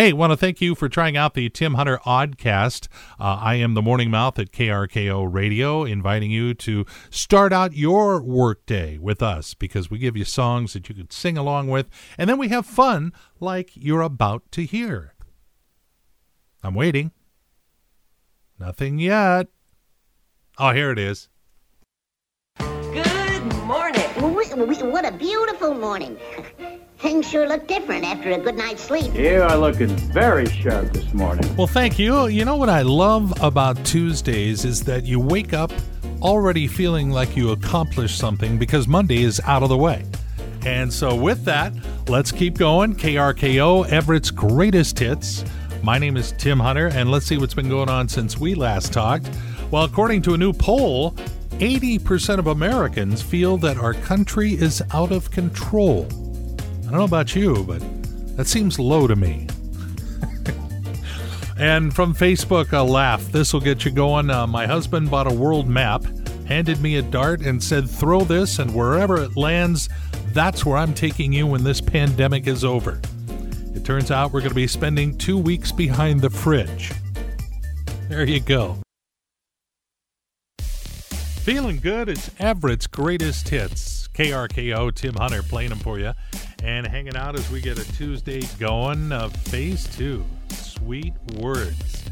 Hey, want to thank you for trying out the Tim Hunter Oddcast. Uh, I am the Morning Mouth at KRKO Radio, inviting you to start out your workday with us because we give you songs that you could sing along with, and then we have fun like you're about to hear. I'm waiting. Nothing yet. Oh, here it is. Good morning. What a beautiful morning. Things sure look different after a good night's sleep. You are looking very sharp this morning. Well, thank you. You know what I love about Tuesdays is that you wake up already feeling like you accomplished something because Monday is out of the way. And so, with that, let's keep going. KRKO, Everett's greatest hits. My name is Tim Hunter, and let's see what's been going on since we last talked. Well, according to a new poll, 80% of Americans feel that our country is out of control. I don't know about you, but that seems low to me. and from Facebook, a laugh. This will get you going. Uh, my husband bought a world map, handed me a dart, and said, Throw this, and wherever it lands, that's where I'm taking you when this pandemic is over. It turns out we're going to be spending two weeks behind the fridge. There you go. Feeling good. It's Everett's greatest hits. KRKO, Tim Hunter playing them for you and hanging out as we get a Tuesday going. Uh, phase two, sweet words.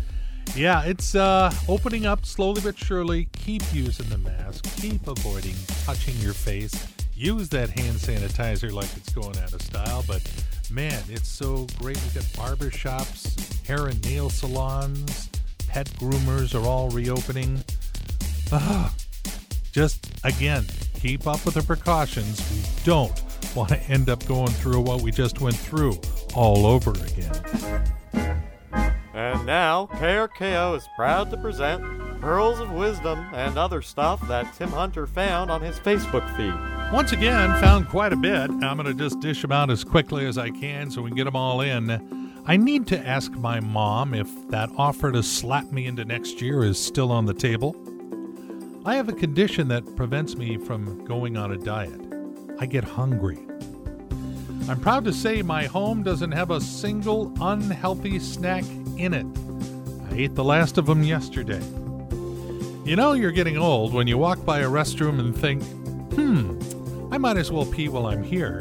Yeah, it's uh, opening up slowly but surely. Keep using the mask. Keep avoiding touching your face. Use that hand sanitizer like it's going out of style. But man, it's so great. We've got barber shops, hair and nail salons, pet groomers are all reopening. Ah, just again, keep up with the precautions. We don't want to end up going through what we just went through all over again. And now, KRKO is proud to present Pearls of Wisdom and other stuff that Tim Hunter found on his Facebook feed. Once again, found quite a bit. I'm going to just dish them out as quickly as I can so we can get them all in. I need to ask my mom if that offer to slap me into next year is still on the table. I have a condition that prevents me from going on a diet. I get hungry. I'm proud to say my home doesn't have a single unhealthy snack in it. I ate the last of them yesterday. You know, you're getting old when you walk by a restroom and think, hmm, I might as well pee while I'm here.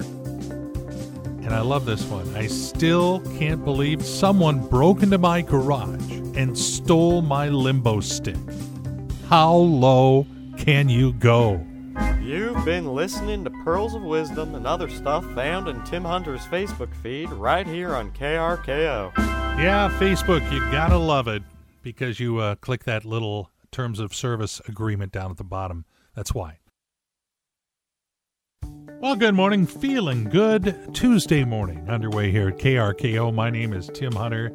And I love this one. I still can't believe someone broke into my garage and stole my limbo stick. How low can you go? You've been listening to Pearls of Wisdom and other stuff found in Tim Hunter's Facebook feed right here on KRKO. Yeah, Facebook, you gotta love it because you uh, click that little terms of service agreement down at the bottom. That's why. Well, good morning. Feeling good Tuesday morning underway here at KRKO. My name is Tim Hunter.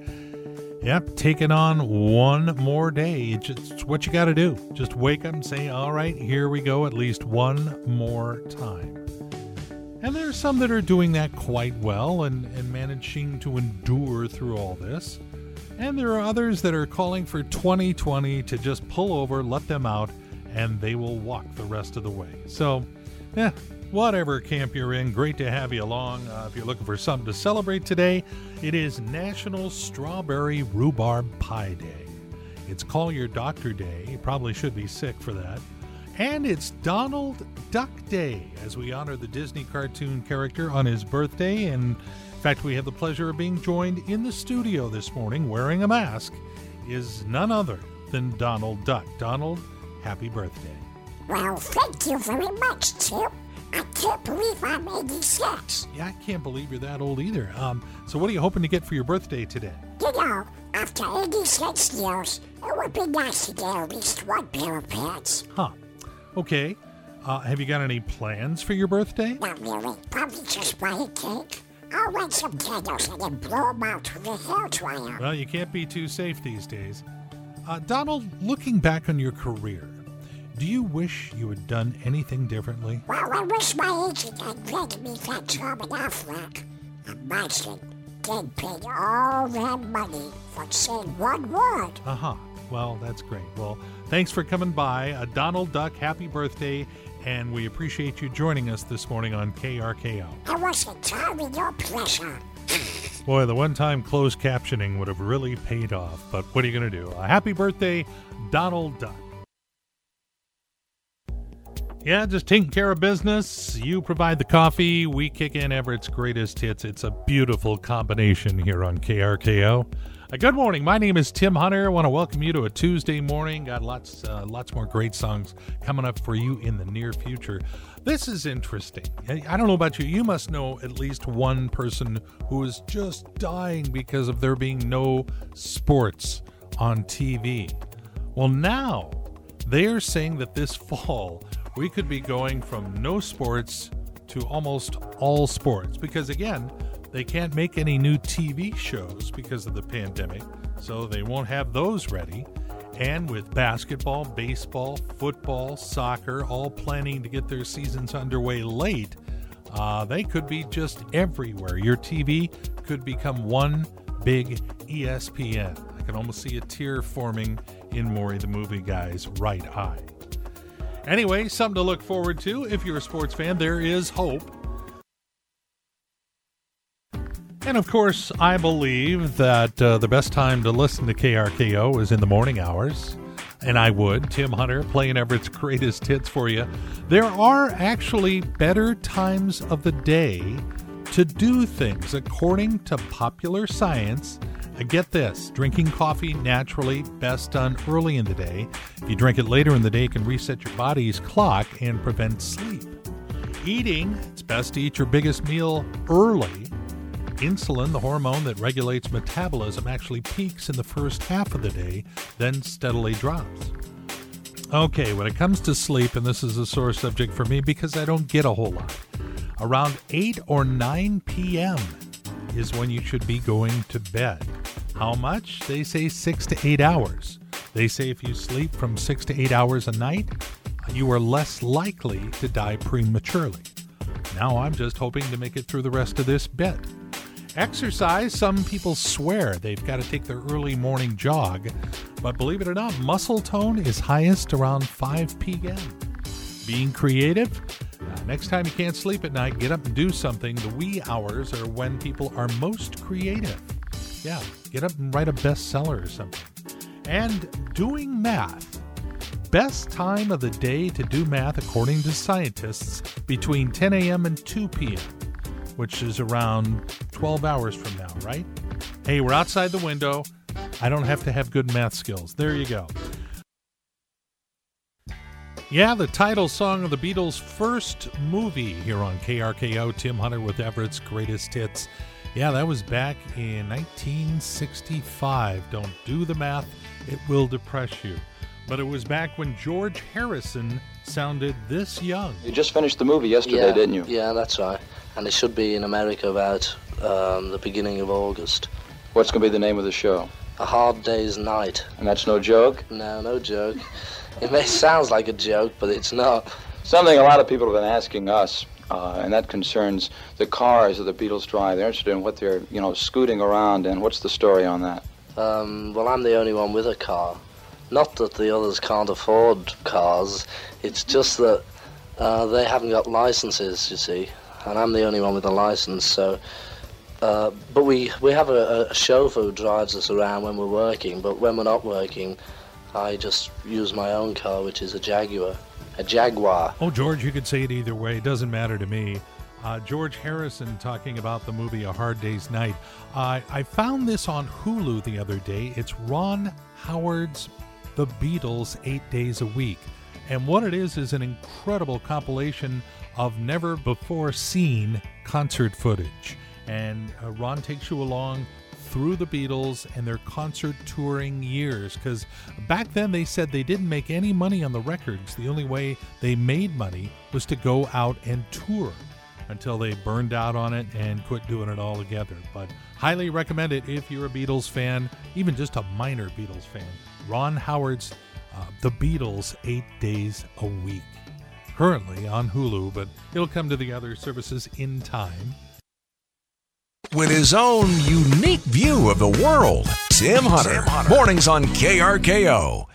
Yep, taking on one more day. It's just what you got to do. Just wake up and say, all right, here we go, at least one more time. And there are some that are doing that quite well and, and managing to endure through all this. And there are others that are calling for 2020 to just pull over, let them out, and they will walk the rest of the way. So, yeah, whatever camp you're in, great to have you along. Uh, if you're looking for something to celebrate today, it is National Strawberry Rhubarb Pie Day. It's Call Your Doctor Day. You probably should be sick for that. And it's Donald Duck Day as we honor the Disney cartoon character on his birthday. And in fact, we have the pleasure of being joined in the studio this morning wearing a mask is none other than Donald Duck. Donald, happy birthday. Well, thank you very much, Tim. I can't believe I'm 86. Yeah, I can't believe you're that old either. Um, so what are you hoping to get for your birthday today? You know, after 86 years, it would be nice to get at least one pair of pants. Huh. Okay. Uh, have you got any plans for your birthday? Not really. Probably just buy a cake. I'll light some candles and then blow them out with a hair dryer. Well, you can't be too safe these days. Uh, Donald, looking back on your career, do you wish you had done anything differently? Well, I wish my agent had granted me that job in Aflac. Imagine getting paid all that money for saying one word. Uh huh. Well, that's great. Well, thanks for coming by. Uh, Donald Duck, happy birthday, and we appreciate you joining us this morning on KRKO. I was entirely your pleasure. Boy, the one time closed captioning would have really paid off. But what are you going to do? A happy birthday, Donald Duck. Yeah, just taking care of business. You provide the coffee. We kick in Everett's greatest hits. It's a beautiful combination here on KRKO. Uh, good morning. My name is Tim Hunter. I want to welcome you to a Tuesday morning. Got lots, uh, lots more great songs coming up for you in the near future. This is interesting. I don't know about you. You must know at least one person who is just dying because of there being no sports on TV. Well, now they are saying that this fall we could be going from no sports to almost all sports because, again, they can't make any new TV shows because of the pandemic, so they won't have those ready. And with basketball, baseball, football, soccer all planning to get their seasons underway late, uh, they could be just everywhere. Your TV could become one big ESPN. I can almost see a tear forming in Maury the movie guy's right eye. Anyway, something to look forward to. If you're a sports fan, there is hope. And of course, I believe that uh, the best time to listen to KRKO is in the morning hours. And I would. Tim Hunter playing Everett's greatest hits for you. There are actually better times of the day to do things according to popular science get this drinking coffee naturally best done early in the day. If you drink it later in the day, it can reset your body's clock and prevent sleep. Eating, it's best to eat your biggest meal early. Insulin, the hormone that regulates metabolism, actually peaks in the first half of the day, then steadily drops. Okay, when it comes to sleep, and this is a sore subject for me because I don't get a whole lot, around 8 or 9 p.m. is when you should be going to bed. How much? They say six to eight hours. They say if you sleep from six to eight hours a night, you are less likely to die prematurely. Now I'm just hoping to make it through the rest of this bit. Exercise, some people swear they've got to take their early morning jog, but believe it or not, muscle tone is highest around 5 p.m. Being creative, uh, next time you can't sleep at night, get up and do something. The wee hours are when people are most creative. Yeah, get up and write a bestseller or something. And doing math. Best time of the day to do math, according to scientists, between 10 a.m. and 2 p.m., which is around 12 hours from now, right? Hey, we're outside the window. I don't have to have good math skills. There you go. Yeah, the title song of the Beatles' first movie here on KRKO, Tim Hunter with Everett's greatest hits. Yeah, that was back in 1965. Don't do the math, it will depress you. But it was back when George Harrison sounded this young. You just finished the movie yesterday, yeah, didn't you? Yeah, that's right. And it should be in America about um, the beginning of August. What's going to be the name of the show? A Hard Day's Night. And that's no joke? No, no joke. it may sound like a joke, but it's not. Something a lot of people have been asking us uh, and that concerns the cars that the Beatles drive. They're interested in what they're, you know, scooting around. And what's the story on that? Um, well, I'm the only one with a car. Not that the others can't afford cars. It's just that uh, they haven't got licenses, you see, and I'm the only one with a license. So, uh, but we we have a, a chauffeur who drives us around when we're working. But when we're not working, I just use my own car, which is a Jaguar a Jaguar. Oh, George, you could say it either way. It doesn't matter to me. Uh, George Harrison talking about the movie A Hard Day's Night. Uh, I found this on Hulu the other day. It's Ron Howard's The Beatles Eight Days a Week. And what it is is an incredible compilation of never before seen concert footage. And uh, Ron takes you along through the Beatles and their concert touring years. Because back then they said they didn't make any money on the records. The only way they made money was to go out and tour until they burned out on it and quit doing it altogether. But highly recommend it if you're a Beatles fan, even just a minor Beatles fan. Ron Howard's uh, The Beatles, eight days a week. Currently on Hulu, but it'll come to the other services in time with his own unique view of the world. Tim Hunter, Tim Hunter. mornings on KRKO.